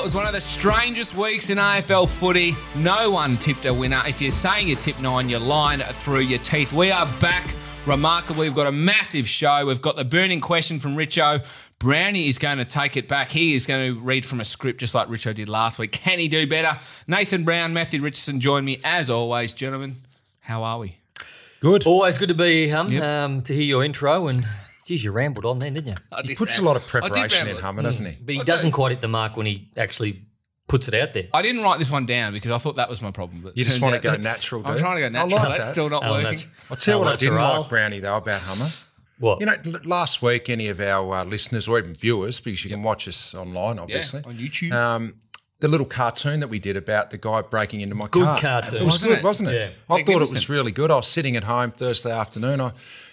Well, it was one of the strangest weeks in AFL footy. No one tipped a winner. If you're saying you tipped nine, you're lying through your teeth. We are back. Remarkably, we've got a massive show. We've got the burning question from Richo. Brownie is going to take it back. He is going to read from a script just like Richo did last week. Can he do better? Nathan Brown, Matthew Richardson join me as always, gentlemen. How are we? Good. Always good to be here, Hum, Yep. um, to hear your intro. And geez, you rambled on then, didn't you? He puts a lot of preparation in Hummer, doesn't he? But he I'll tell doesn't quite hit the mark when he actually puts it out there. I didn't write this one down because I thought that was my problem. But You just turns want to out go that's- natural, I'm dude. trying to go I natural. like that's that. still not Oh, working. that's- I'll tell you Oh, what I that's a didn't roll. like, Brownie, though, about Hummer. What? You know, l- last week, any of our uh, listeners or even viewers, because you can watch us online, Yeah, obviously, on YouTube. um, the little cartoon that we did about the guy breaking into my car. Good car. cartoon. It was Wasn't good, it? wasn't it? Yeah. I thought it Magnificent. was really good. I was sitting at home Thursday afternoon. I,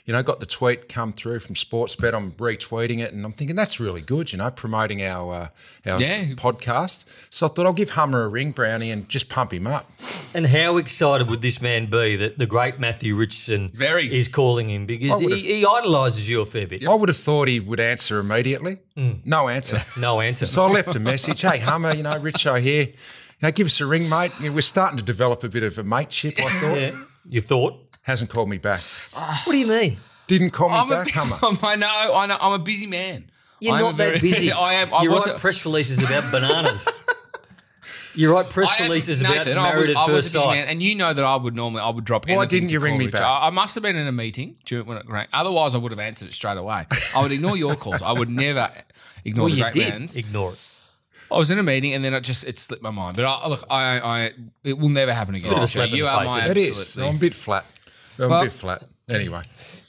you know, got the tweet come through from Sportsbet. I'm retweeting it, and I'm thinking that's really good. You know, promoting our uh, our Yeah. podcast. So I thought I'll give Hummer a ring, Brownie, and just pump him up. And how excited would this man be that the great Matthew Richardson Very. is calling him because he, he idolises you a fair bit. I would have thought he would answer immediately. No answer. No answer. So I left a message. Hey, Hummer, you know, Richo here. You know, give us a ring, mate. You know, we're starting to develop a bit of a mateship. I thought. yeah. You thought? Hasn't called me back. What do you mean? Didn't call me I'm a, back, Hummer. I know, I know. I'm a busy man. You're I'm not a that very- busy. I am. I you was write press releases about bananas. you write press I am- releases about Nathan, I married was, at I was first a busy sight. man, and you know that I would normally I would drop. Why anything didn't to you ring call me Rich. back? I, I must have been in a meeting during when it rang. Otherwise, I would have answered it straight away. I would ignore your calls. I would never ignore Well, the you great did man's. ignore it. I was in a meeting, and then it just it slipped my mind. But I, look, I, I it will never happen again. bit of a So slap in you the are face, my isn't It is. absolute I'm a bit flat. I'm Well- a bit flat. Anyway,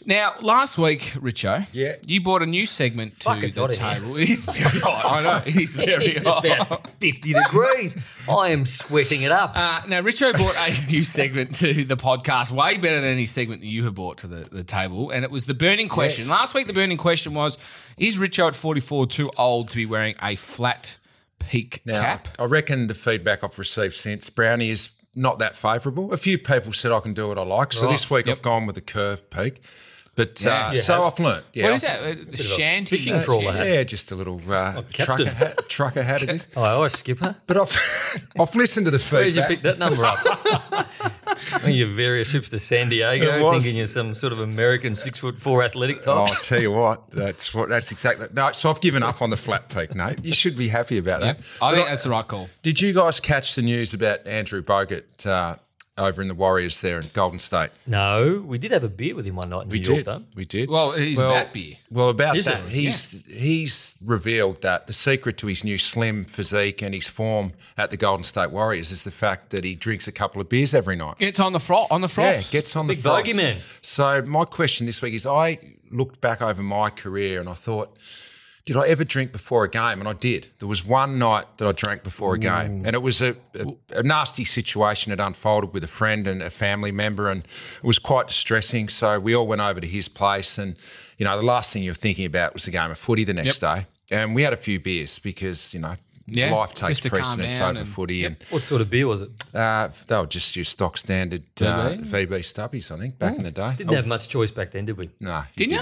Now, last week, Richo, Yeah. you brought a new segment to Fuck, the hot in here. table. It is very hot. I know it is very It's hot. about 50 degrees. I am sweating it up. Uh, now, Richo brought a new segment to the podcast, way better than any segment that you have brought to the, the table, and it was the burning question. Yes. Last week, the burning question was Is Richo at 44 too old to be wearing a flat peak now cap? I reckon the feedback I've received since Brownie is not that favourable. A few people said I can do what I like, so this week I've gone with a curved peak. But Yeah. uh, so have. I've learnt. Yeah, what is that? A shanty? fishing Uh, trawler hat. Yeah, just a little uh, trucker, hat, trucker hat it is. Oh, I always skip. But I've I've listened to the Where did you pick that number up? When your various trips to San Diego, It was. thinking you're some sort of American six foot four athletic Oh, type. I'll tell you what, that's what that's exactly. No, so I've given up on the flat peak, Nate. You should be happy about that. I think that's the right call. Did you guys catch the news about Andrew Bogut uh, over in the Warriors there in Golden State? No, we did have a beer with him one night in New York, though. We did. Well, he's that beer. Well, about Is that, it? he's he's revealed that the secret to his new slim physique and his form at the Golden State Warriors is the fact that he drinks a couple of beers every night. It's on the fro- on the Yeah, gets on Big the frogs. bogeyman. So my question this week is: I looked back over my career and I thought, did I ever drink before a game? And I did. There was one night that I drank before a game, and it was a, a, a nasty situation. It unfolded with a friend and a family member, and it was quite distressing. So we all went over to his place, and you know, the last thing you're thinking about was the game of footy the next day. And we had a few beers because you know. Yeah, life takes just to calm precedence over and- footy, and What sort of beer was it? uh, they were just your stock standard uh, VB? VB stubbies, I think, back in the day. Didn't have much choice back then, did we? No, Didn't you?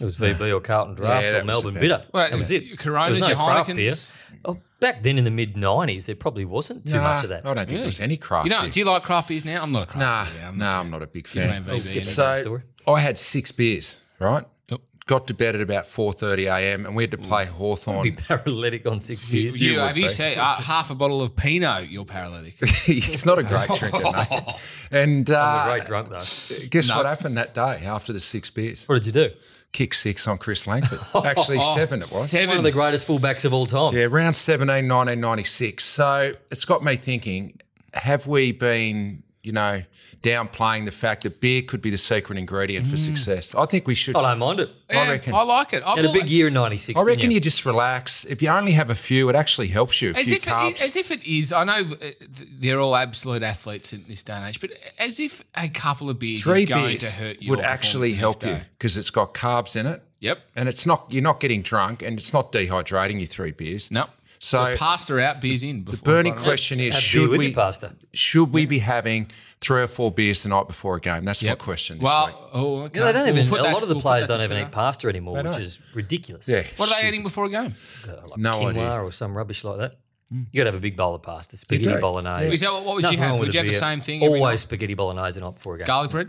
It was VB or Carlton Draft Yeah, or Melbourne about- Bitter. Well, that was it. your Coronas, there was no your craft beer. Heinekens. Oh, back then in the mid 90s, there probably wasn't too Nah, much of that. I don't think there was any craft. You know, beer. do you like craft beers now? I'm not a craft Nah, beer. guy. I'm no, I'm not a big fan fan. of VB. So- back to So that story. I had six beers, right? Yep. Got to bed at about 4.30 a.m. and we had to play Be Hawthorn. paralytic on six You, beers. you- would have you be. said uh, half a bottle of Pinot? You're paralytic. it's not a great drinker, mate. And I'm uh, a great drunk, though. guess No. what happened that day after the six beers? What did you do? Kick six on Chris Langford. Actually, seven it was. Seven. One of the greatest fullbacks of all time. Yeah, round 17, 1996. So it's got me thinking have we been, you know, downplaying the fact that beer could be the secret ingredient for success? I think we should. I don't mind it. Yeah, reckon- I like it. I Had a big year in 96. I reckon you you? just relax. If you only have a few, it actually helps you. A As few if, it, carbs. as if it is, I know uh, th- they're all absolute athletes in this day and age, but as if a couple of beers Three is going beers to hurt you. would actually help you because it's got carbs in it. Yep. And it's not you're not getting drunk and it's not dehydrating you three beers. No. So Pasta out, beers in. the burning question is: Should with we your pasta. should we be having three or four beers the night before a game? That's Yep. my question. This Well, week. oh, okay. Yeah, they don't We'll even. a that- lot of the we'll players don't even eat pasta anymore, They which don't. is ridiculous. yeah, What are they shit. eating before a game? like No quinoa idea. or some rubbish like that. You got to have a big bowl of pasta, spaghetti do. bolognese. Is that what- what would you Nothing have? Would you have the same thing Always night? spaghetti bolognese the night before a game. Garlic bread.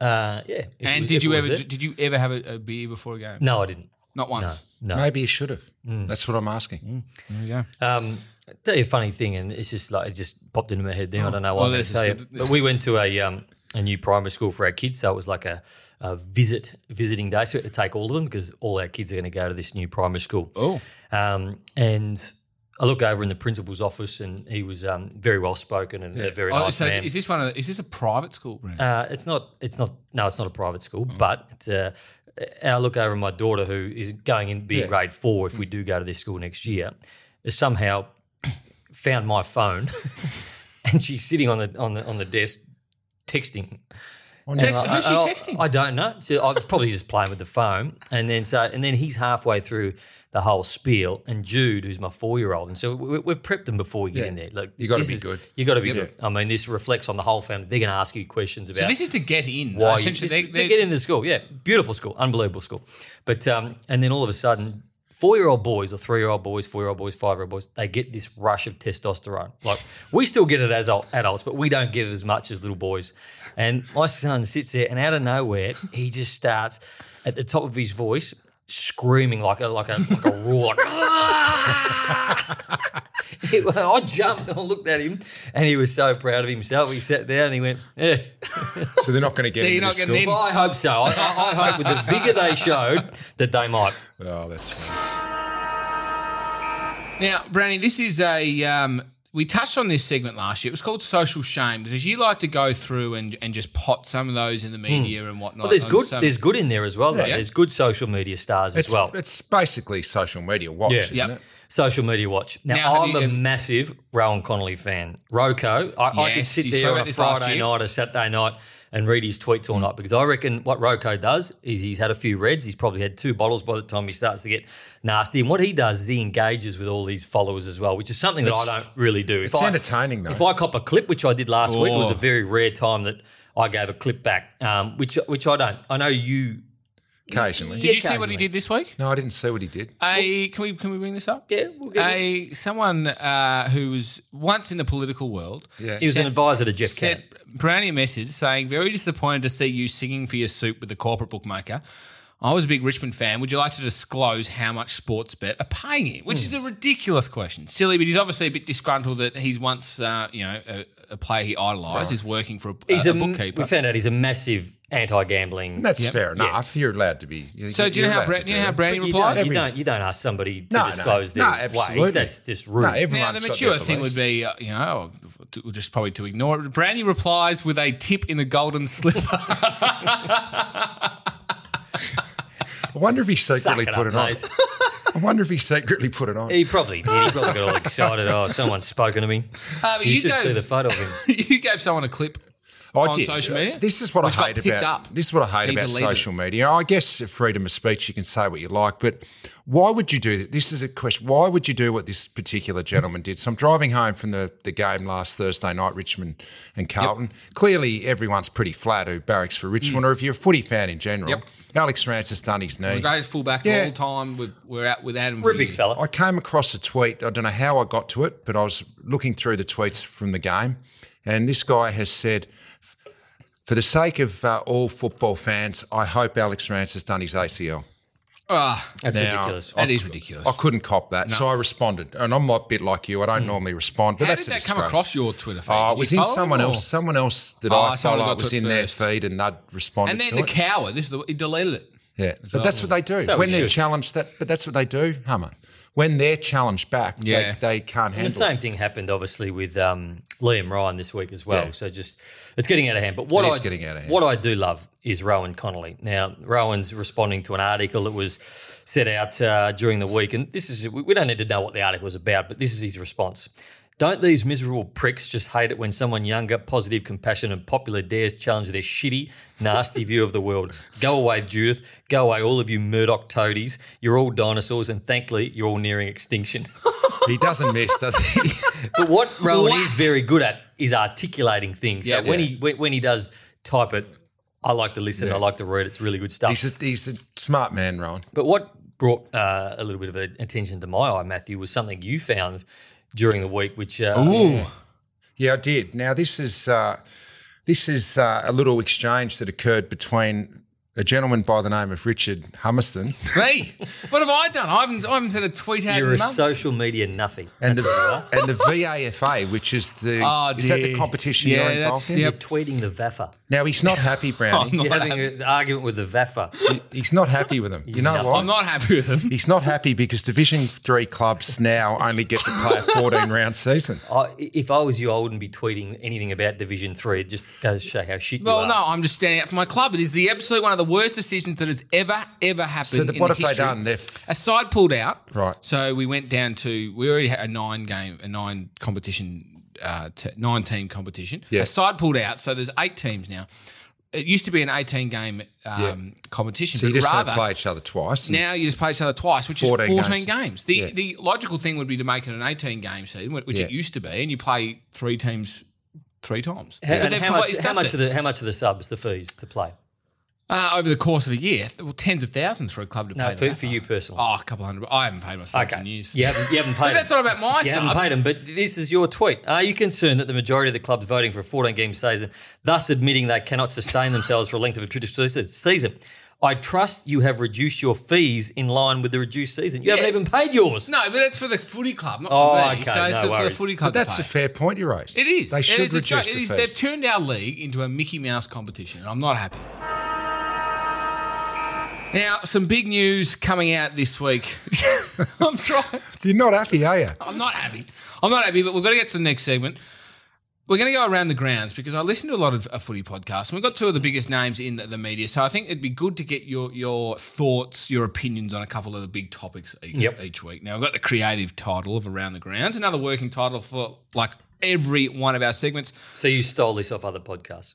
Uh, yeah. And was- did you ever did you ever have a, a beer before a game? No, I didn't. Not once. no. Maybe he should have. Mm. That's what I'm asking. There you go. Um, I'll tell you a funny thing, and it's just like it just popped into my head. Then I don't know why. well, gonna this is tell you. But we went to a um, a new primary school for our kids, so it was like a, a visit visiting day. So we had to take all of them because all our kids are going to go to this new primary school. Oh, Um, and I look over in the principal's office, and he was um, very well spoken and a very oh nice so man. is this one? Of the, is this a private school, Uh, it's not. It's not. No, it's not a private school. Oh. But it's, uh, and I look over at my daughter, who is going in be Yeah. grade four Mm. if we do go to this school next year. Has somehow found my phone, and she's sitting on the on the on the desk texting. Text- And I- who's she texting? I don't know. So I was probably just playing with the phone, and then so and then he's halfway through the whole spiel, and Jude, who's my four-year-old, and so we, we've prepped them before we get Yeah. in there. Look, You gotta be is- good. You got to be Yeah. good. I mean, this reflects on the whole family. They're going to ask you questions about so this is to get in. why uh, you, this- they, to get into the school. Yeah, beautiful school, unbelievable school. But um, and then all of a sudden, four-year-old boys or three-year-old boys, four-year-old boys, five-year-old boys, they get this rush of testosterone. Like we still get it as adults, but we don't get it as much as little boys. And my son sits there, and out of nowhere, he just starts at the top of his voice. Screaming like a like a like a roar. He- I jumped and I looked at him, and he was so proud of himself. He sat down and he went, "Yeah, So they're not going to get So you're not the getting school. in? well, I hope so. I, I, I hope with the vigour they showed that they might. Oh, that's fine. Now, Brownie, this is a. Um, we touched on this segment last year. It was called social shame because you like to go through and, and just pot some of those in the media and whatnot. Hmm. Well, there's good. some- There's good in there as well. Though. Yeah. There's good social media stars It's, as well. it's basically social media watch, Yeah. isn't Yep. it? Social media watch. Now, Now, I'm you a ever- massive Rohan Connolly fan. Roko, I, I could sit there on a Friday night or Saturday night and read his tweets all night because I reckon what Roko does is he's had a few reds. He's probably had two bottles by the time he starts to get nasty. And what he does is he engages with all these followers as well, which is something that I don't really do. If It's I- entertaining, though. If I cop a clip, which I did last week, it was Oh. a very rare time that I gave a clip back, um, which which I don't. I know you. Occasionally. Did you see what he did this week? No, I didn't see what he did. A can we can we bring this up? Yeah, we'll get it. A someone uh, who was once in the political world. Yeah. He was an advisor to Jeff Kennett. sent Brownie a message saying, "Very disappointed to see you singing for your soup with the corporate bookmaker. I was a big Richmond fan. Would you like to disclose how much sports bet are paying him?" Which is a ridiculous question, silly, but he's obviously a bit disgruntled that he's once, uh, you know, a, a player he idolised is working for a, He's a, a, bookkeeper. We found out he's a massive anti-gambling. That's Yep. fair enough. You're allowed to be. so do you know how Bra- do you know how Brownie replied? don't, you don't. You don't ask somebody to No, no. disclose their No, ways. absolutely. That's just rude. No, Now, the mature thing would be, uh, you know, to- just probably to ignore it. Brownie replies with a tip in the golden slipper. I wonder if he secretly it put up, it on. mate. I wonder if he secretly put it on. He probably did. He probably got all excited. Oh, someone's spoken to me. Uh, You, you, should gave, see the photo of him. you gave someone a clip I on did. social media. This is what which I hate about. up. This is what I hate He about deleted social media. I guess freedom of speech, you can say what you like, but why would you do that? This is a question. Why would you do what this particular gentleman did? So I'm driving home from the, the game last Thursday night, Richmond and Carlton. Clearly, everyone's pretty flat who barracks for Richmond, mm. or if you're a footy fan in general. Yep. Alex Rance has done his knee. Greatest fullbacks Yeah. of all time. We're, we're out with Adam. We're a big fella. I came across a tweet. I don't know how I got to it, but I was looking through the tweets from the game, and this guy has said, "For the sake of uh, all football fans, I hope Alex Rance has done his ACL." Ah, That's Now, ridiculous. that is ridiculous. I couldn't cop that, so I responded, and I'm a bit like you. I don't normally respond, but How that's did that come across your Twitter feed? Oh, Did it was in someone him, or- else. Someone else that Oh, I someone follow got was it in their feed, and they'd responded And then to the it. coward. This is the, he deleted it. Yeah, but that's what they do So when they're should. challenged. That, but that's what they do, Hummer. When they're challenged back, Yeah. they, they can't handle. And the it. same thing happened, obviously, with um, Liam Ryan this week as well. Yeah. So just it's getting out of hand. But what I getting out of hand. what I do love is Rohan Connolly. Now, Rohan's responding to an article that was set out uh, during the week, and this is we we don't need to know what the article was about, but this is his response. Don't these miserable pricks just hate it when someone younger, positive, compassionate, and popular dares challenge their shitty, nasty view of the world? Go away, Judith. Go away, all of you Murdoch toadies. You're all dinosaurs, and thankfully, you're all nearing extinction. he doesn't miss, does he? But what Rohan What? is very good at is articulating things. Yeah. so when he when, he does type it, I like to listen. I like to read. It's really good stuff. he's, a, he's a smart man, Rohan. But what brought uh, a little bit of attention to my eye, Matthew, was something you found during the week, which uh, Yeah, I did. Now this is uh, this is uh, a little exchange that occurred between a gentleman by the name of Richard Hummerston Me? What have I done? I haven't, I haven't sent a tweet out you're in a months. social media nothing. and the That's what you are. and the VAFA, which is the Oh, is that the competition Yeah, you're involved that's- in? yep. You're tweeting the VAFA. Now he's not happy, Brownie. I'm You're not having an argument with the VAFA. He's not happy with him. You know nothing. why? I'm not happy with him. He's not happy because Division Three clubs now only get to play a 14 round season. I, if I was you, I wouldn't be tweeting anything about Division Three. It just goes to show how shit you Well, no, I'm just standing up for my club. It is the absolute one of the worst decisions that has ever, ever happened. So the, in what the have they history. done? They've A side pulled out. Right. So we went down to we already had a nine game, a nine competition, uh, t- nine team competition. Yeah. A side pulled out. So there's eight teams now. It used to be an 18 game um, competition, so you but just rather don't play each other twice. now you just play each other twice, which is 14 14 games. games. The Yeah. the logical thing would be to make it an 18 game season, which Yeah. it used to be, and you play three teams three times. How, But they've how completely much, how stuffed much it. of the how much of the subs, the fees to play? Uh, over the course of a year, well, tens of thousands for a club to No, pay. the for, for you personally. Oh, a couple hundred. I haven't paid my subs okay, in years. you haven't you haven't paid. But that's not about my You subs. haven't paid them, but this is your tweet. Are you concerned that the majority of the clubs voting for a 14 game season, thus admitting they cannot sustain themselves for a length of a traditional season? I trust you have reduced your fees in line with the reduced season. You haven't even paid yours. No, but that's for the footy club, not Oh, for me. okay, so it's no for the footy club. But that's to a fair point you raised. It is. They It should is a joke. reduce It the is- fees. They've turned our league into a Mickey Mouse competition, and I'm not happy. Now, some big news coming out this week. I'm trying. You're not happy, are you? I'm not happy. I'm not happy, but we've got to get to the next segment. We're going to go around the grounds because I listen to a lot of uh, footy podcasts, and we've got two of the biggest names in the, the media. So I think it'd be good to get your your thoughts, your opinions on a couple of the big topics each, Yep. each week. Now, we've got the creative title of Around the Grounds, another working title for like every one of our segments. So you stole this off other podcasts.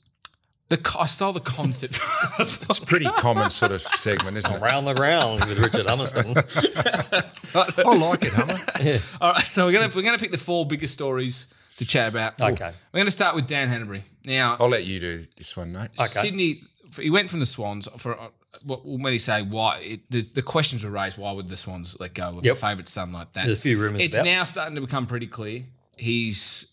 The co- I stole the concept. It's a pretty common sort of segment, isn't it? Round the grounds with Richard Hummerston. I like it, Hummer. All right, so we're gonna we're gonna pick the four biggest stories to chat about. Okay. we're gonna start with Dan Hannebery. Now, I'll let you do this one, mate. Okay. Sydney, he went from the Swans for. Uh, what, when he say why, it, the, the questions were raised. Why would the Swans let go of Yep. a favourite son like that? There's a few rumours It's about. now starting to become pretty clear. He's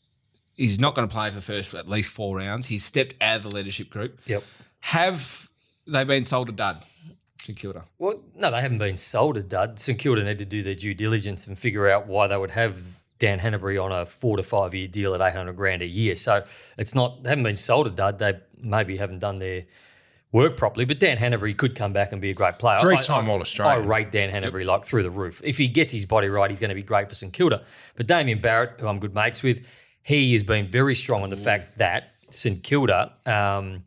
he's not going to play for the first at least four rounds. He's stepped out of the leadership group. yep. Have they been sold a dud? St Kilda. Well, no, they haven't been sold a dud. St Kilda need to do their due diligence and figure out why they would have Dan Hannebery on a four to five year deal at 800 grand a year. So it's not, they haven't been sold a dud. They maybe haven't done their work properly. But Dan Hannebery could come back and be a great player. Three-time I- I- All-Australian. I rate Dan Hannebery like through the roof. If he gets his body right, he's going to be great for St Kilda. But Damien Barrett, who I'm good mates with, he has been very strong on the fact that St Kilda. Um,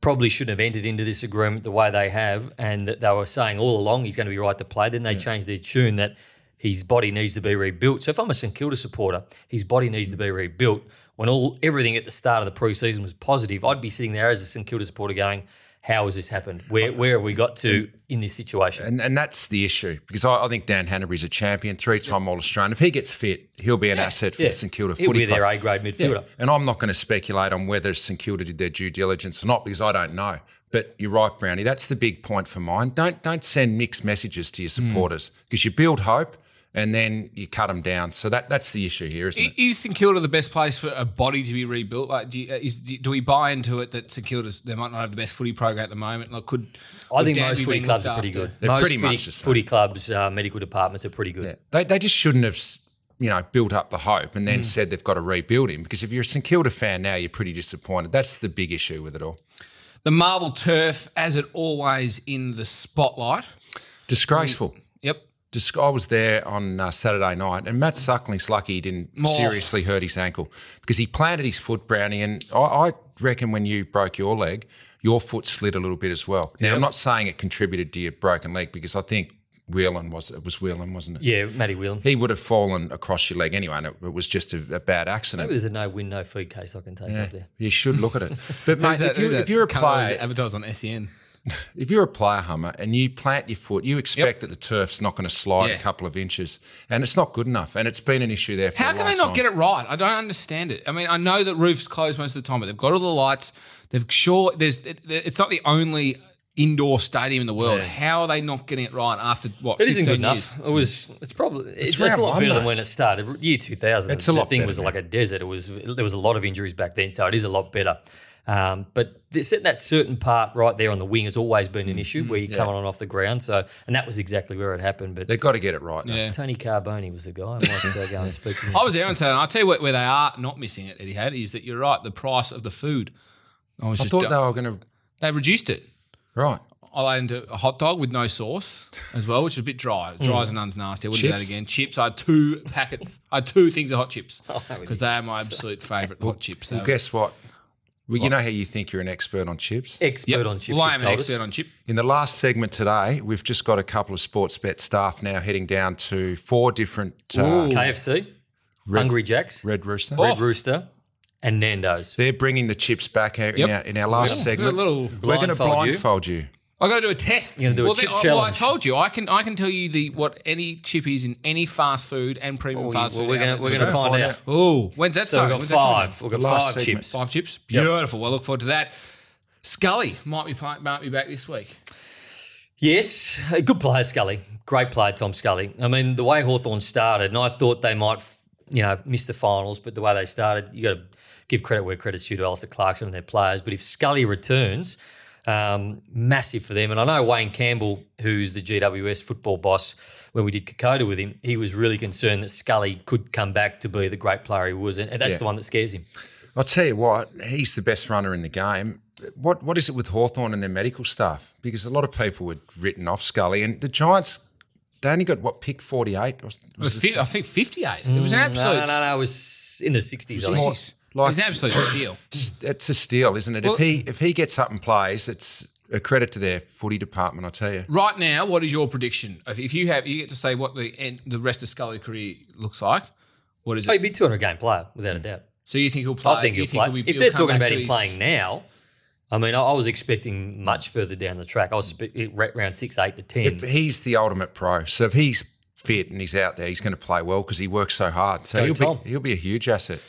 probably shouldn't have entered into this agreement the way they have, and that they were saying all along he's going to be right to play. Then they changed their tune that his body needs to be rebuilt. So if I'm a St Kilda supporter, his body needs to be rebuilt. When all everything at the start of the preseason was positive, I'd be sitting there as a St Kilda supporter going, "How has this happened? Where where have we got to in this situation?" And, and that's the issue because I, I think Dan Hannebery's a champion, three-time All-Australian. If he gets fit, he'll be an asset for Yeah. the St Kilda He'll Footy be Club. their A grade midfielder. And I'm not going to speculate on whether St Kilda did their due diligence or not because I don't know. But you're right, Brownie. That's the big point for mine. Don't don't send mixed messages to your Hmm. supporters because you build hope and then you cut them down. So that that's the issue here, isn't it? Is St Kilda the best place for a body to be rebuilt? Like, do, you, is, do we buy into it that St Kilda they might not have the best footy program at the moment? Like, could I would think Dan most be footy clubs are pretty after? good. They're most pretty footy, much the same. footy clubs, uh, medical departments are pretty good. They they just shouldn't have you know built up the hope and then Hmm. said they've got to rebuild him because if you're a St Kilda fan now, you're pretty disappointed. That's the big issue with it all. The Marvel turf, as it always, in the spotlight. Disgraceful. Yep. Dis- I was there on uh, Saturday night, and Matt Suckling's lucky he didn't Oh. seriously hurt his ankle because he planted his foot, Brownie, and I, I reckon when you broke your leg, your foot slid a little bit as well. Now, I'm not saying it contributed to your broken leg because I think Whelan was it was Whelan, wasn't it? Yeah, Matty Whelan. He would have fallen across your leg anyway, and it, it was just a, a bad accident. Maybe there's a no win, no fee case I can take up there. You should look at it. But mate, that- if, you, who's that if you're a colour player, advertised on E SEN. if you're a player hummer and you plant your foot, you expect that the turf's not going to slide Yeah. a couple of inches, and it's not good enough. And it's been an issue there for How a can long they not time. get it right? I don't understand it. I mean, I know that roofs close most of the time, but they've got all the lights. They've sure there's it, it's not the only indoor stadium in the world. How are they not getting it right after what? It isn't good years? enough. It was. It's probably. It's, it's a lot one, better than when it started. Year two thousand. It's a the lot thing better was now. like a desert. It was. There was a lot of injuries back then, so it is a lot better. Um, but this, that certain part right there on the wing has always been Mm, an issue where you're coming on off the ground. So, and that was exactly where it happened. But They've got to get it right. Yeah. Tony Carboni was the guy. I might go and speak to him. I was there on Saturday. I'll tell you what, where they are not missing it, Eddie had, is that you're right. The price of the food. I was I just thought they were going to. they reduced it. Right. I had a hot dog with no sauce as well, which is a bit dry. Dry as an un's nasty. I wouldn't do that again. Chips. I had two packets. I had two things of hot chips because be they are my absolute favourite hot chips. They Well, guess what? Well, you know how you think you're an expert on chips. Expert Yep. on chips. Well, I you've am an told us. expert on chip. In the last segment today, we've just got a couple of sports bet staff now heading down to four different uh, KFC, Hungry Jacks, Red Rooster. Red Rooster, and Nando's. They're bringing the chips back out Yep. in, our, in our last Yep. segment. A little We're going to blindfold you. blindfold you. I got to do a test. You're gonna do a well, chip then- well, I challenge. told you I can. I can tell you the what any chip is in any fast food and premium fast Well, food. we're gonna we're gonna find find out. Oh, when's that So start? we've got When's that coming five. We've got Last five segment. chips. Five chips. Beautiful. Well, I look forward to that. Scully might be play, might be back this week. Yes, a good player, Scully. Great player, Tom Scully. I mean, the way Hawthorn started, and I thought they might, you know, miss the finals, but the way they started, you got to give credit where credit's due to Alastair Clarkson and their players. But if Scully returns, um, massive for them. And I know Wayne Campbell, who's the GWS football boss, when we did Kokoda with him, he was really concerned that Scully could come back to be the great player he was, and that's Yeah. the one that scares him. I'll tell you what, he's the best runner in the game. What What is it with Hawthorn and their medical staff? Because a lot of people had written off Scully, and the Giants, they only got, what, pick 48? Was, was was I think fifty-eight. it was an absolute. no, no, no, it was in the 60s, I think. more- it like- was an absolute steal. it's a steal, isn't it? Well- if he if he gets up and plays, it's a credit to their footy department, I tell you. Right now, what is your prediction? If- If you have, you get to say what the end, the rest of Scully's career looks like. What is Oh, it? he'd be 200 game player, without a doubt. So you think he'll play? I think he'll play. be- if he'll they're talking about him his- playing now, I mean, I, I was expecting much further down the track. I was spe- it- ra- round six, eight to ten. If he's the ultimate pro, so if he's fit and he's out there, he's going to play well because he works so hard. So Go he'll Tom. be he'll be a huge asset.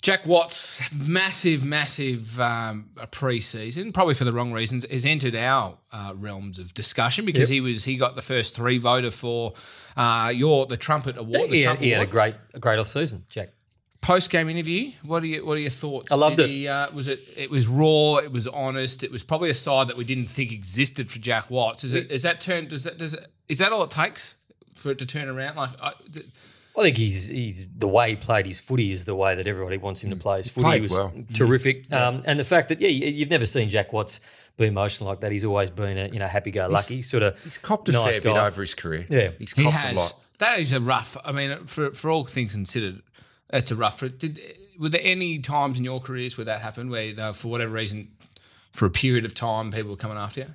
Jack Watts, massive, massive um, pre-season, probably for the wrong reasons, has entered our uh, realms of discussion because he was he got the first three voter for uh, your the trumpet award. The he, had, trumpet he had a great, a great off season, Jack. post game interview. What are you, what are your thoughts? I loved Did it. He, uh, was it it was raw? It was honest. It was probably a side that we didn't think existed for Jack Watts. Is it is that turn? Does that does it, is that all it takes for it to turn around? Like I, th- I think he's he's the way he played his footy is the way that everybody wants him to play his footy. He was well. terrific, um, and the fact that yeah, you- you've never seen Jack Watts be emotional like that. He's always been a you know happy go lucky sort of. He's copped a nice fair bit over his career. Yeah. he's he copped has. a lot. That is a rough. I mean, for for all things considered, that's a rough. Did were there any times in your careers where that happened, where they, for whatever reason, for a period of time, people were coming after you?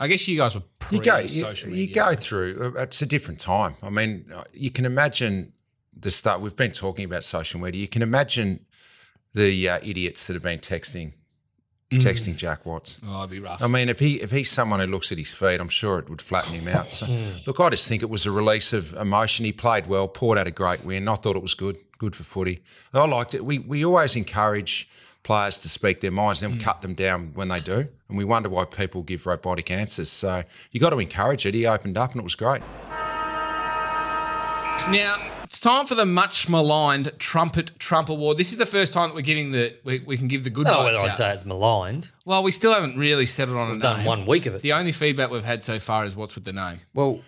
I guess you guys were pre You go, you, social you go through. uh, It's a different time. I mean, uh, you can imagine the start. We've been talking about social media. You can imagine the uh, idiots that have been texting, mm. texting Jack Watts. Oh, it'd be rough. I mean, if he if he's someone who looks at his feet, I'm sure it would flatten him out. So, hmm. look, I just think it was a release of emotion. He played well, poured out a great win. I thought it was good, good for footy. I liked it. We we always encourage players to speak their minds, then we hmm. cut them down when they do, and we wonder why people give robotic answers. So you got to encourage it. He opened up, and it was great. Now it's time for the much maligned trumpet Trump Award. This is the first time that we're giving the we, we can give the good I don't know votes whether I'd out. say it's maligned. Well, we still haven't really settled on a Done name. one week of it. The only feedback we've had so far is what's with the name. Well,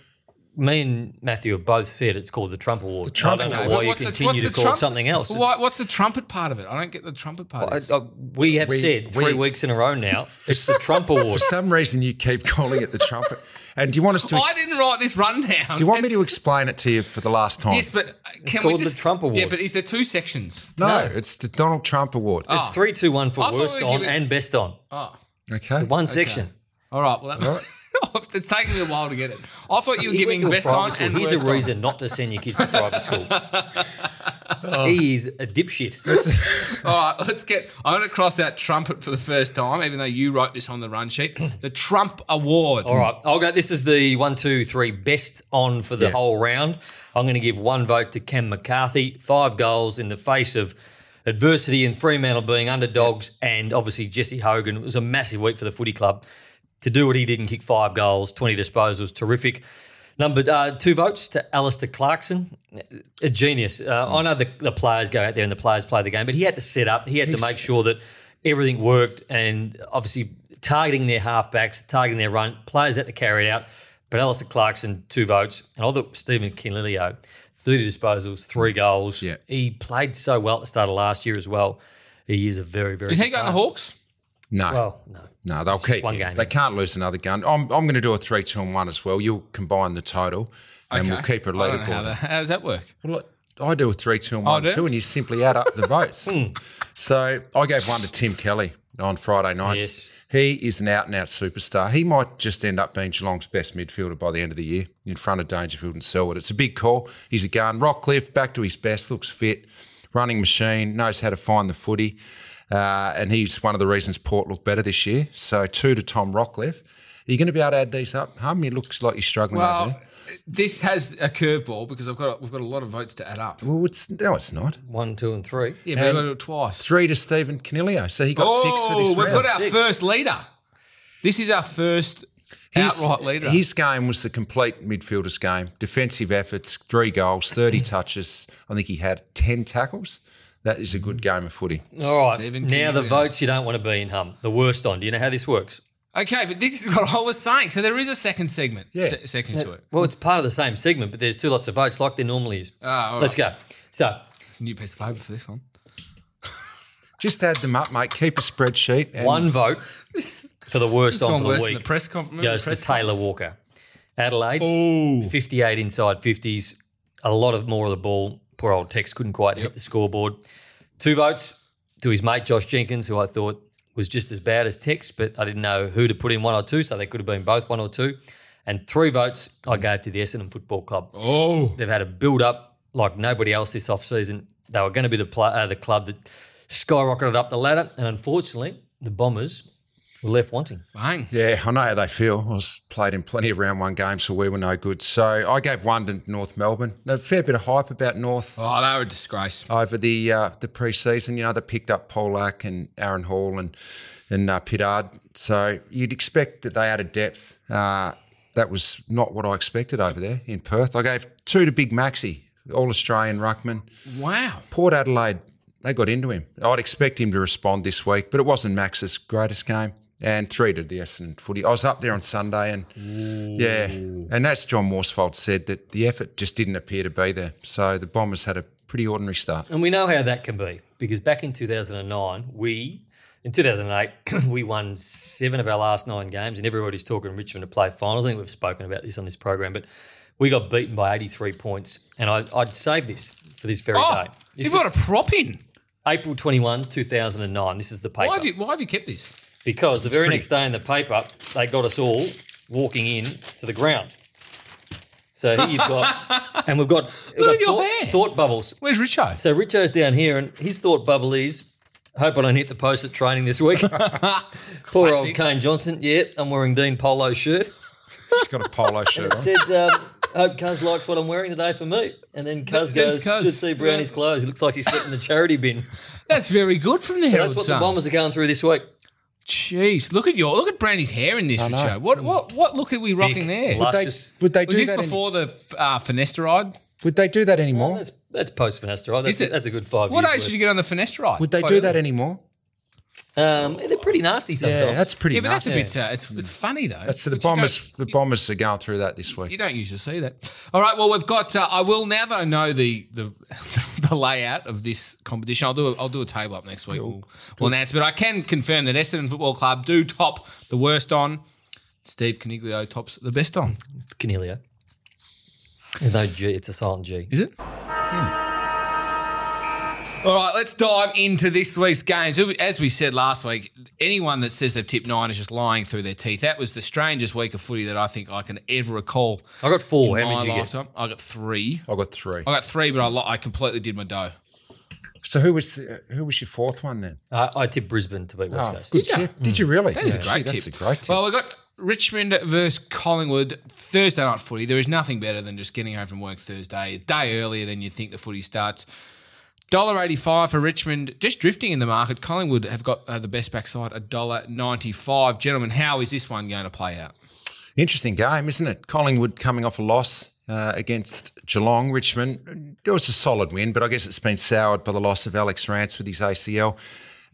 me and Matthew have both said it's called the Trump Award. The Trumpet I don't know Award. why you What's the- continue what's to call trump- it something else. Why, what's the trumpet part of it? I don't get the trumpet part. I- of it. I- we have We- said three we- weeks in a row now. It's the Trump Award. For some reason, you keep calling it the trumpet. And do you want us to? I didn't write this rundown. do you want me to explain it to you for the last time? Yes, but uh, can we called the just Trump Award. Yeah, but is there two sections? no, no. it's the Donald Trump Award. It's three, two, one for I worst we on giving- and best on. Oh, Okay. One section. all right. Well, that, it's taken me a while to get it. I thought you were You went giving to best private on school. and Here's worst a on. reason not to send your kids to private school. He is a dipshit. All right, let's get. I'm going to cross out trumpet for the first time, even though you wrote this on the run sheet. The Trump Award. All right, I'll go. This is the one, two, three best on for the Yeah. whole round. I'm going to give one vote to Cam McCarthy. Five goals in the face of adversity and Fremantle being underdogs, and obviously Jesse Hogan. It was a massive week for the footy club to do what he did and kick five goals, 20 disposals. Terrific. Number uh, two votes to Alastair Clarkson, a genius. Uh, I know the, the players go out there and the players play the game, but he had to set up. He had to make sure that everything worked, and obviously targeting their halfbacks, targeting their run. Players had to carry it out. But Alastair Clarkson, two votes. And I thought Stephen Coniglio, 30 disposals, three goals. Yeah. He played so well at the start of last year as well. He is a very, very Is he going to. Hawks? No. Well, no. no, they'll keep one game, They can't lose another gun. I'm, I'm going to do a three, two, and one as well. You'll combine the total, and we'll keep it I don't how, that, how does that work? Well, look, I do a three, two, and Oh, one, do two, and you simply add up the votes. Hmm. So I gave one to Tim Kelly on Friday night. Yes. He is an out and out superstar. He might just end up being Geelong's best midfielder by the end of the year in front of Dangerfield and Selwood. It's a big call. He's a gun. Rockliff, back to his best, looks fit, running machine, knows how to find the footy. Uh, and he's one of the reasons Port looked better this year. So two to Tom Rockliff. Are you going to be able to add these up? Hum, it looks like you're struggling over Well, there. this has a curveball because I've got we've got a lot of votes to add up. Well, it's, no, it's not. One, two, and three. Yeah, but And- I've got it twice. Three to Stephen Coniglio. So he got six for this Oh, we've round. got our Six. first leader. This is our first His- outright leader. His game was the complete midfielder's game. Defensive efforts, three goals, 30 touches. I think he had 10 tackles. That is a good game of footy. All right. Stephen now the votes you don't want to be in hum. The worst on. Do you know how this works? okay, but this is what I was saying. So there is a second segment, Yeah. se- second to it. Well, it's part of the same segment, but there's two lots of votes like there normally is. Ah, all Let's go. So New piece of paper for this one. Just add them up, mate. Keep a spreadsheet. And one vote for the worst on gone for worse the than week the press conference. goes to Taylor conference. Walker. Adelaide, Oh, 58 inside 50s, a lot of more of the ball. Poor old Tex couldn't quite hit the scoreboard. Two votes to his mate Josh Jenkins, who I thought was just as bad as Tex, but I didn't know who to put in one or two, so they could have been both one or two. And three votes I gave to the Essendon Football Club. oh, They've had a build up like nobody else this off season. They were going to be the pla uh, the club that skyrocketed up the ladder, and unfortunately, the Bombers were left wanting. bang. Yeah, I know how they feel. I was played in plenty of round one games, so we were no good. So I gave one to North Melbourne. A fair bit of hype about North Oh, they were a disgrace. over the uh, the pre-season. You know, they picked up Polec and Aaron Hall and and uh, Pittard. So you'd expect that they added depth. Uh, that was not what I expected over there in Perth. I gave two to Big Maxi, All Australian ruckman. Wow. Port Adelaide, they got into him. I'd expect him to respond this week, but it wasn't Max's greatest game. And three to the Essendon footy. I was up there on Sunday, and yeah, and that's John Worsfold said that the effort just didn't appear to be there. So the Bombers had a pretty ordinary start. And we know how that can be because back in 2009, we, in 2008, we won seven of our last nine games, and everybody's talking Richmond to play finals. I think we've spoken about this on this program, but we got beaten by 83 points. And I, I'd save this for this very Oh, day. This you've is got a prop in. April 21, 2009. This is the paper. Why have you Why have you kept this? Because the very pretty- next day in the paper, they got us all walking in to the ground. So here you've got, and we've got, we've got thought, thought bubbles. Where's Richo? So Richo's down here, and his thought bubble is, hope I don't hit the post at training this week. Poor old. Kane Johnson. Yeah, I'm wearing Dean Polo shirt. He's got a polo shirt on. Said, um, hope Cuz likes what I'm wearing today for me. And then Cuz goes, Cuz. should see Brownie's clothes. He looks like he's sitting in the charity bin. That's very good from the That's what Sun. the Bombers are going through this week. Jeez, look at your look at Brandy's hair in this, Richo. What what what look are we rocking there? lush. They, Just- would they Was do this that? before the uh, finasteride? would they do that anymore? That's that's post Finester. That's, Is it? that's a good five What years. age did you get on the finasteride? would they Quite do early. that anymore? Um, they're pretty nasty sometimes. Yeah, that's pretty Yeah, but that's a bit. Uh, it's it's funny though. That's so the But bombers. The bombers are going through that this week. You don't usually see that. All right. Well, we've got. Uh, I will now that I know the the the layout of this competition. I'll do. A, I'll do a table up next week. We'll, we'll announce. But I can confirm that Essendon Football Club do top the worst on. Steve Coniglio tops the best on. Cornelia. There's no G. It's a silent G. Is it? All right, let's dive into this week's games. As we said last week, anyone that says they've tipped nine is just lying through their teeth. That was the strangest week of footy that I think I can ever recall. I got four. in How my many did you get? lifetime. I got three. I got three. I got three, but I, lo- I completely did my dough. So who was the, who was your fourth one then? Uh, I tipped Brisbane to beat West Oh, Coast. good tip. Did you really? That is a great gee, tip. That's a great tip. Well, we got Richmond versus Collingwood Thursday night footy. There is nothing better than just getting home from work Thursday, a day earlier than you think the footy starts. Dollar eighty five for Richmond, just drifting in the market. Collingwood have got uh, the best backside, a dollar ninety five. Gentlemen, how is this one going to play out? Interesting game, isn't it? Collingwood coming off a loss uh, against Geelong. Richmond, it was a solid win, but I guess it's been soured by the loss of Alex Rance with his ACL.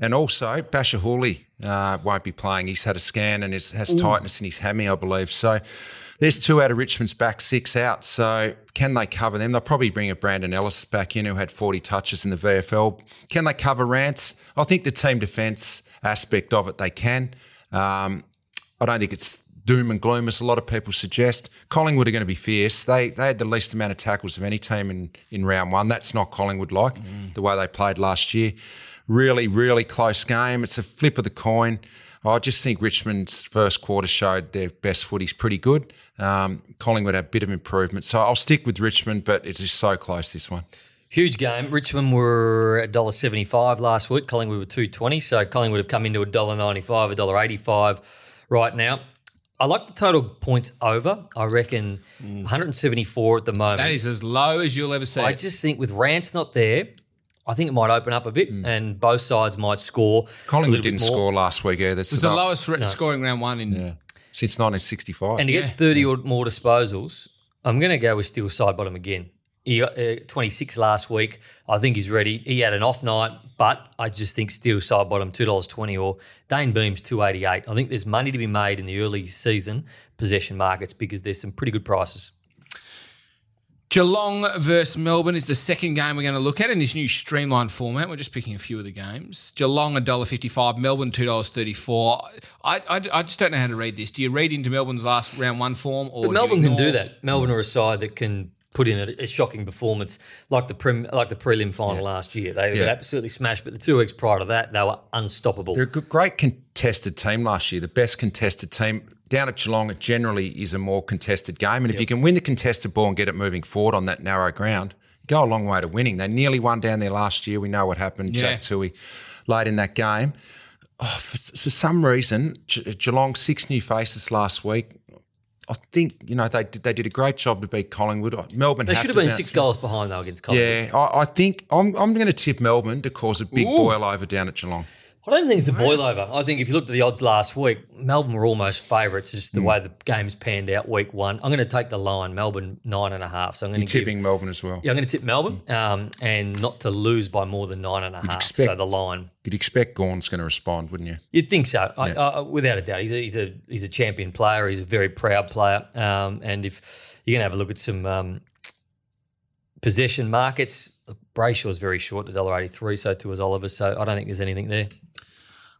And also, Bachar Houli uh, won't be playing. He's had a scan and is, has tightness in his hammy, I believe. So there's two out of Richmond's back six out. So can they cover them? They'll probably bring a Brandon Ellis back in who had 40 touches in the VFL. Can they cover Rance? I think the team defence aspect of it, they can. Um, I don't think it's doom and gloom as a lot of people suggest. Collingwood are going to be fierce. They they had the least amount of tackles of any team in, in round one. That's not Collingwood like the way they played last year. Really, really close game. It's a flip of the coin. I just think Richmond's first quarter showed their best footy's pretty good. Um, Collingwood had a bit of improvement. So I'll stick with Richmond, but it's just so close this one. Huge game. Richmond were $1.75 last week. Collingwood were two twenty. So Collingwood have come into $1.95, $1.85 right now. I like the total points over. I reckon 174 at the moment. That is as low as you'll ever see. I it. just think with Rance not there, I think it might open up a bit and both sides might score. Collingwood little didn't more. score last week either. This it's the lowest re- scoring round one in. since 1965. And to get 30 or more disposals, I'm going to go with Steele Sidebottom again. He got uh, 26 last week. I think he's ready. He had an off night, but I just think Steele Sidebottom $2.20 or Dayne Beams 288. I think there's money to be made in the early season possession markets because there's some pretty good prices. Geelong versus Melbourne is the second game we're going to look at in this new streamlined format. We're just picking a few of the games. Geelong $1.55, Melbourne $2.34. I, I, I just don't know how to read this. Do you read into Melbourne's last round one form? Or But Melbourne can do that. Melbourne are a side that can put in a, a shocking performance like the prim, like the prelim final last year. They Yeah. absolutely smashed, but the two weeks prior to that, they were unstoppable. They're a good, great contested team last year, the best contested team. Down at Geelong, it generally is a more contested game. And if you can win the contested ball and get it moving forward on that narrow ground, go a long way to winning. They nearly won down there last year. We know what happened. Yeah. Jack Tui late in that game. Oh, for, for some reason, Ge- Geelong, six new faces last week. I think, you know, they did, they did a great job to beat Collingwood. Uh, Melbourne They have should have been six goals behind though against Collingwood. Yeah, I, I think I'm, I'm going to tip Melbourne to cause a big boil over down at Geelong. I don't think it's a boil over. I think if you looked at the odds last week, Melbourne were almost favourites. Just Hmm. the way the game's panned out week one. I'm going to take the line, Melbourne nine and a half. So I'm going to give, Tipping Melbourne as well. yeah, I'm going to tip Melbourne um, and not to lose by more than nine and a half. expect- so the line. You'd expect Gawn's going to respond, wouldn't you? You'd think so, I, I, without a doubt. He's a, he's a he's a champion player. He's a very proud player. Um, and if you're going to have a look at some um, possession markets, Brayshaw's very short, a dollar eighty three. So too is Oliver. So I don't think there's anything there.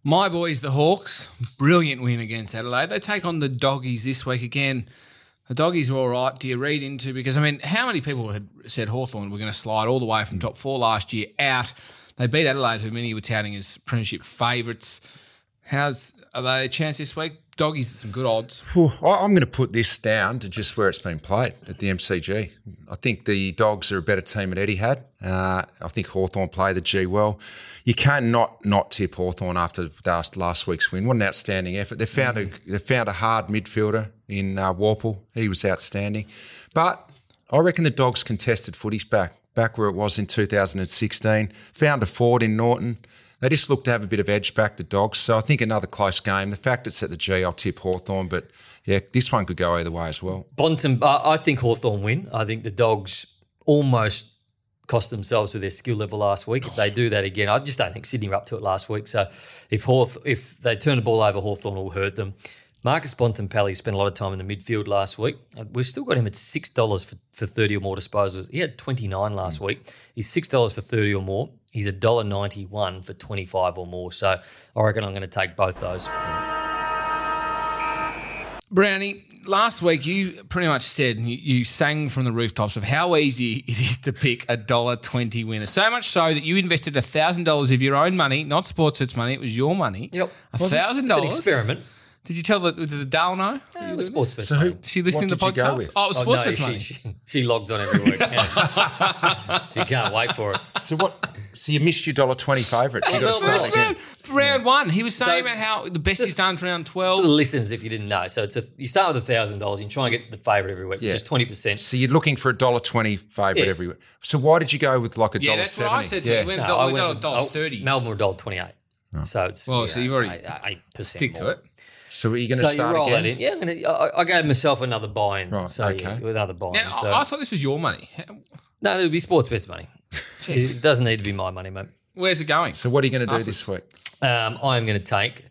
My boys, the Hawks, brilliant win against Adelaide. They take on the Doggies this week again. The Doggies are all right. Do you read into because I mean, how many people had said Hawthorn were going to slide all the way from top four last year out? They beat Adelaide, who many were touting as premiership favourites. How's are they a chance this week? Doggies at some good odds. I- I'm going to put this down to just where it's been played at the MCG. I think the Dogs are a better team than Etihad. Uh, I think Hawthorn play the G well. You can't not not tip Hawthorn after last, last week's win. What an outstanding effort! They found a they found a hard midfielder in uh, Worpel. He was outstanding. But I reckon the Dogs contested footy's back back where it was in 2016. Found a forward in Naughton. They just look to have a bit of edge back, the Dogs. So I think another close game. The fact it's at the G, I'll tip Hawthorn, but yeah, this one could go either way as well. Bonton, I think Hawthorn win. I think the Dogs almost cost themselves with their skill level last week. If they do that again, I just don't think Sydney were up to it last week. So if Hawth, if they turn the ball over, Hawthorn will hurt them. Marcus Bontempelli spent a lot of time in the midfield last week. Uh, We've still got him at six dollars for, for thirty or more disposals. He had twenty nine last week. He's six dollars for thirty or more. He's a dollar ninety one for twenty five or more. So I reckon I'm going to take both those. Brownie, last week you pretty much said you, you sang from the rooftops of how easy it is to pick a dollar twenty winner. So much so that you invested a thousand dollars of your own money, not Sportsbet's money. It was your money. Yep. a thousand It's an dollars. experiment. Did you tell the, did the Dale know? Uh, it was sports bet. So who, She listened to the what did you go podcast. with? Oh, it was Oh, Sportsbet's no, she, she, she logs on every week. Yeah. she can't wait for it. So what? So you missed your dollar twenty favourites. You got to start again. round one. He was saying So- about how the best he's done is round twelve. the listeners, if you didn't know, so it's a you start with a thousand dollars. You try and get the favourite every week, Yeah. which is twenty percent. So you're looking for a dollar twenty favourite Yeah. every week. So why did you go with like a dollar? Yeah, dollar that's what? I said to yeah. you. We went No, a I dollar, went dollar, with- dollar oh, thirty. Melbourne were dollar twenty eight. Oh. So it's Well, so you've already eight percent. Stick to it. So are you going to So you start roll again? that in. Yeah, I'm gonna, I, I gave myself another buy-in. Right, So okay. yeah, with another buy-in. Now, so I I thought this was your money. no, it would be Sportsbet money. it doesn't need to be my money, mate. Where's it going? So what are you going to do After- this week? Um, I'm going to take.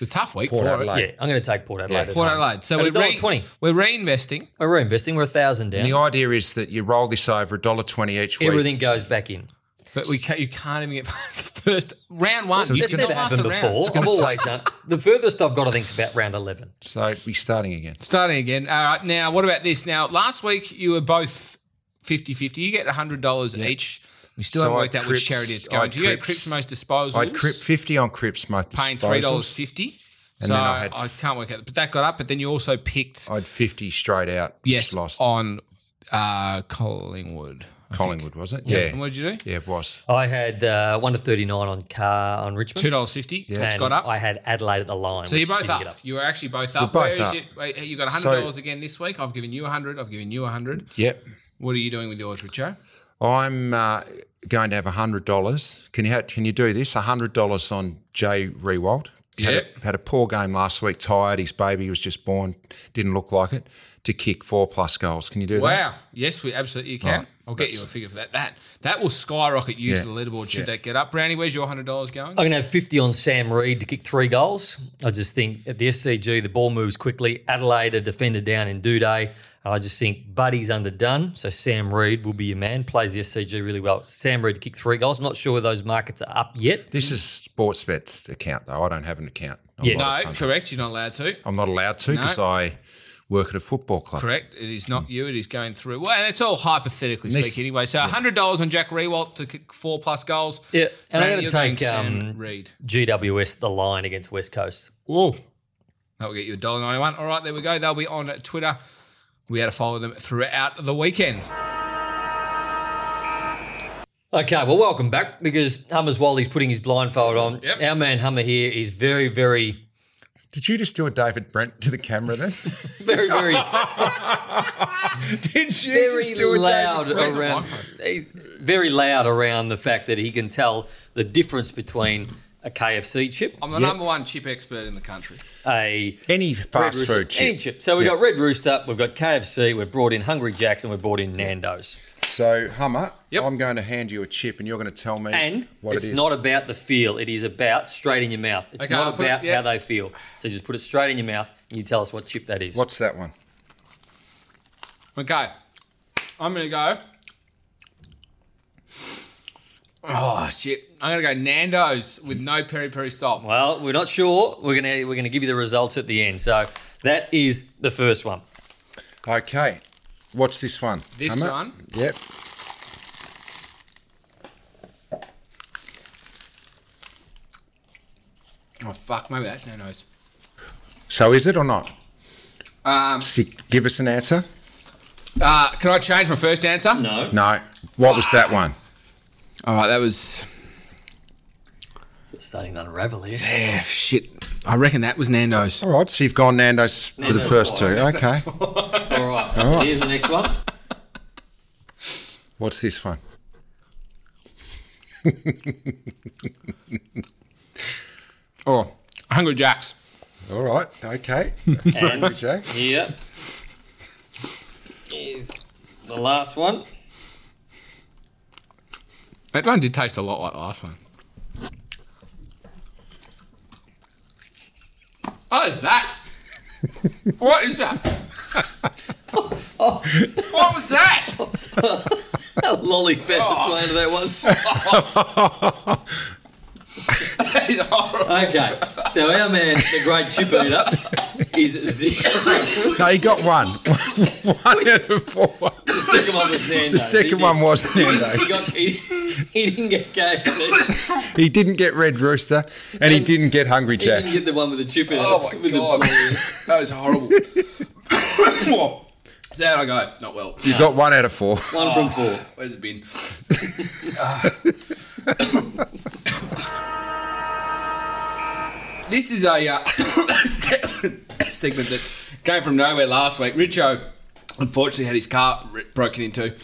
The tough week Port for Adelaide. it. Yeah, I'm going to take Port Adelaide. at Port. Adelaide. So we're, dollar re- twenty. we're reinvesting. We're reinvesting. We're a thousand down. The idea is that you roll this over a dollar twenty each week. Everything goes back in. But we can't, you can't even get past the first round one. So you it's It's cannot never last happened a round. before. I've always done. The furthest I've got, I think, is about round eleven. So we're starting again. Starting again. All right. Now, what about this? Now, last week you were both 50 50. You get $100 each. We still So haven't I worked out which charity it's I going to. You get Cripps- Cripps Most Disposals. I'd crip fifty on Cripps most paying $3.50. And so then I, I can't work out. But that got up. But then you also picked, I'd fifty straight out. yes, which lost. on uh, Collingwood. I think. Collingwood was it? Yeah. And what did you do? Yeah, it was. I had uh, one to thirty nine on car on Richmond. $2.50. Yeah. and got up. I had Adelaide at the line. So you're both up. up. You were actually both up. both Where is up. it? Wait, You got $100 So- again this week. I've given you 100 I've given you 100 Yep. What are you doing with yours, Richo? I'm uh, going to have hundred dollars. Can you ha- can you do this? hundred dollars on Jay Riewoldt. Had, Yep. a, had a poor game last week. Tired. His baby was just born. Didn't look like it. To kick four plus goals. Can you do that? Wow. Yes, we absolutely can. Right. I'll get you a figure for that. That that will skyrocket you Yeah. to the leaderboard should Yeah. that get up. Brownie, where's your hundred dollars going? I'm going to have 50 on Sam Reid to kick three goals. I just think at the SCG, the ball moves quickly. Adelaide are defended down in Doedee. And I just think Buddy's underdone. So Sam Reid will be your man. Plays the SCG really well. Sam Reid to kick three goals. I'm not sure whether those markets are up yet. This is Sportsbet's account though. I don't have an account. I'm Yes. No, correct. You're not allowed to. I'm not allowed to because No. I work at a football club. Correct. It is not you. It is going through. Well, and it's all hypothetically This- speaking anyway. So hundred dollars on Jack Riewoldt to kick four plus goals. Yeah. And I'm going to you're going take um, Reid. GWS the line against West Coast. Whoa. That will get you a dollar ninety one. All right, there we go. They'll be on Twitter. We had to follow them throughout the weekend. Okay, well, welcome back because Hummers, while he's putting his blindfold on, Yep. our man Hummer here is very, very, Did you just do a David Brent to the camera then? very, very, Did you very loud Where's the around. microphone? He's very loud around the fact that he can tell the difference between a KFC chip, I'm the number one chip expert in the country. a Any fast Rooster, food chip. any chip. So we've Yeah. got Red Rooster, we've got KFC, we've brought in Hungry Jacks, and we've brought in Nando's. So Hummer, Yep. I'm going to hand you a chip, and you're going to tell me And what it's it is. not about the feel; it is about straight in your mouth. It's Okay, I'll not it- about how they feel. So just put it straight in your mouth, and you tell us what chip that is. What's that one? Okay. I'm going to go. Oh, shit. I'm going to go Nando's with no peri peri salt. Well, we're not sure. We're gonna we're gonna give you the results at the end. So that is the first one. Okay. What's this one? This Hummer? one? Yep. Oh, fuck. Maybe that's Nando's. So is it or not? Um, So give us an answer. uh, can I change my first answer? No, No. What was that one? All right, that was. it's starting to unravel here. Yeah, shit. I reckon that was Nando's. All right. So you've gone Nando's for the Nando's first two. twice. Okay. All right. So here's the next one. What's this one? Oh, Hungry Jacks. All right. Okay. And Jack. here is the last one. That one did taste a lot like the last one. Oh, what is that? what is that? oh. what was that? A lolly fed its oh. way into that one. That is horrible. Okay. So our man, the great chip eater, is zero. No, he got one. one out of four. The second one was Nando. The second one was He, Nando's. got, he, he didn't get KFC. He didn't get Red Rooster, and he didn't get Hungry Jack's. He didn't get the one with the chip in it. Oh my with the- god, that was horrible. so how I go? Not well. You got one out of four. one from ah, four. Where's it been? this is a uh, segment that came from nowhere last week. Richo, unfortunately, had his car broken into.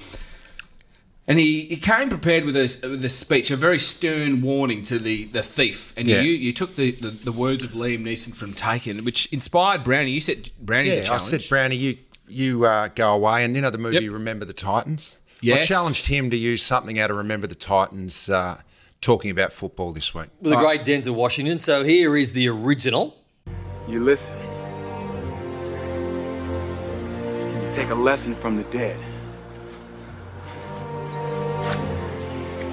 And he, he came prepared with a, with a speech, a very stern warning to the, the thief. And Yeah. you, you took the, the, the words of Liam Neeson from Taken, which inspired Brownie. You said Brownie the Yeah, I said, Brownie, you you uh, go away, and you know the movie Yep. Remember the Titans. I challenged him to use something out of Remember the Titans, uh, talking about football this week. With the great Denzel Washington. So here is the original. You listen. You take a lesson from the dead.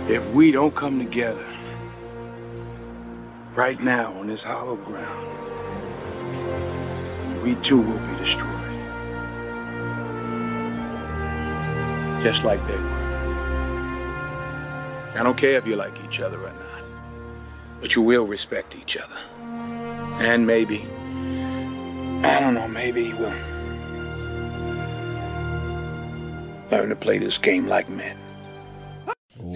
If we don't come together right now on this hollow ground, we too will be destroyed. Just like they were. I don't care if you like each other or not, but you will respect each other. And maybe, I don't know, maybe you will learn to play this game like men.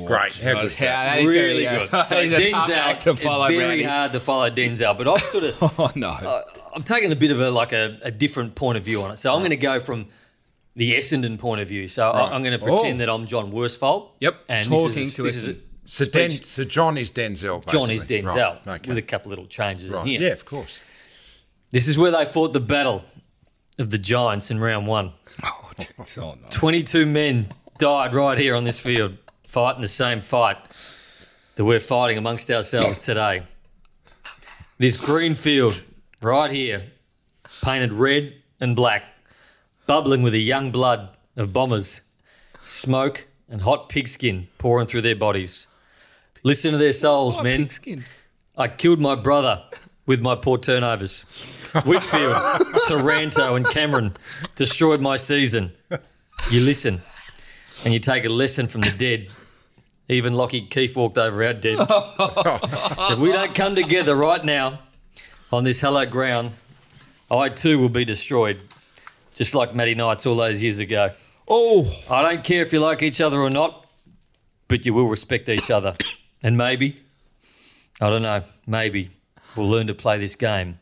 Great. How good is Yeah, that? that is really gonna good. be a- So he's a tough act to follow, very Brownie. hard to follow Denzel, but I've sort of Oh, no. I've taken a bit of a like a, a different point of view on it. So I'm going to go from the Essendon point of view. So I- I'm going to pretend Oh. that I'm John Worsfold. Yep, And talking this is, to this is a Essendon. So, Den- so John is Denzel. John is. Denzel Right. Okay. with a couple little changes right. in here. Yeah, of course. This is where they fought the battle of the Giants in round one. Oh. Oh, no. 22 men died right here on this field, fighting the same fight that we're fighting amongst ourselves today. This green field right here, painted red and black, bubbling with the young blood of bombers, smoke and hot pigskin pouring through their bodies. Listen to their souls, men. Pigskin. I killed my brother with my poor turnovers. Whitfield, Taranto, and Cameron destroyed my season. You listen and you take a lesson from the dead. Even Lockie Keeffe walked over our dead. if we don't come together right now on this hallowed ground, I too will be destroyed, just like Matty Knights all those years ago. Oh, I don't care if you like each other or not, but you will respect each other. And maybe, I don't know, maybe we'll learn to play this game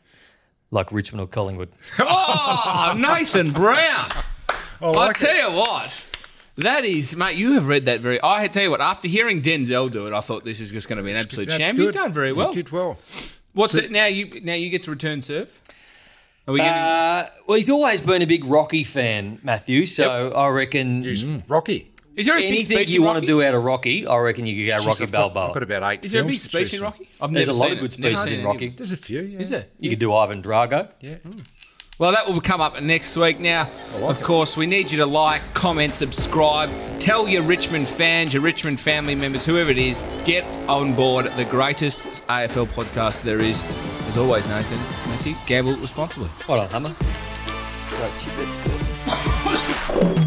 like Richmond or Collingwood. oh Nathan Brown. I I tell it. you what, that is, mate. You have read that very. I tell you what. After hearing Denzel do it, I thought this is just going to be an absolute That's sham. You've done very well. You did well. What's So- it now? You now you get to return serve. Are we getting? Uh, well, he's always been a big Rocky fan, Matthew. So I reckon Use Rocky. is there a big anything speech you in want Rocky? to do out of Rocky, I reckon you could go Jeez, Rocky I've got- Balboa. I've got about eight Is there a big films to speech in from. Rocky? I've There's never a lot seen of good it. Never speeches seen in any of Rocky. There's a few, yeah. Is there? you could do Ivan Drago. Yeah. Well, that will come up next week. Now, of course, we need you to like, comment, subscribe, tell your Richmond fans, your Richmond family members, whoever it is, get on board the greatest AFL podcast there is. As always, Nathan, Matthew, gamble responsibly. Hold on, Hammer. Great chip, that's good.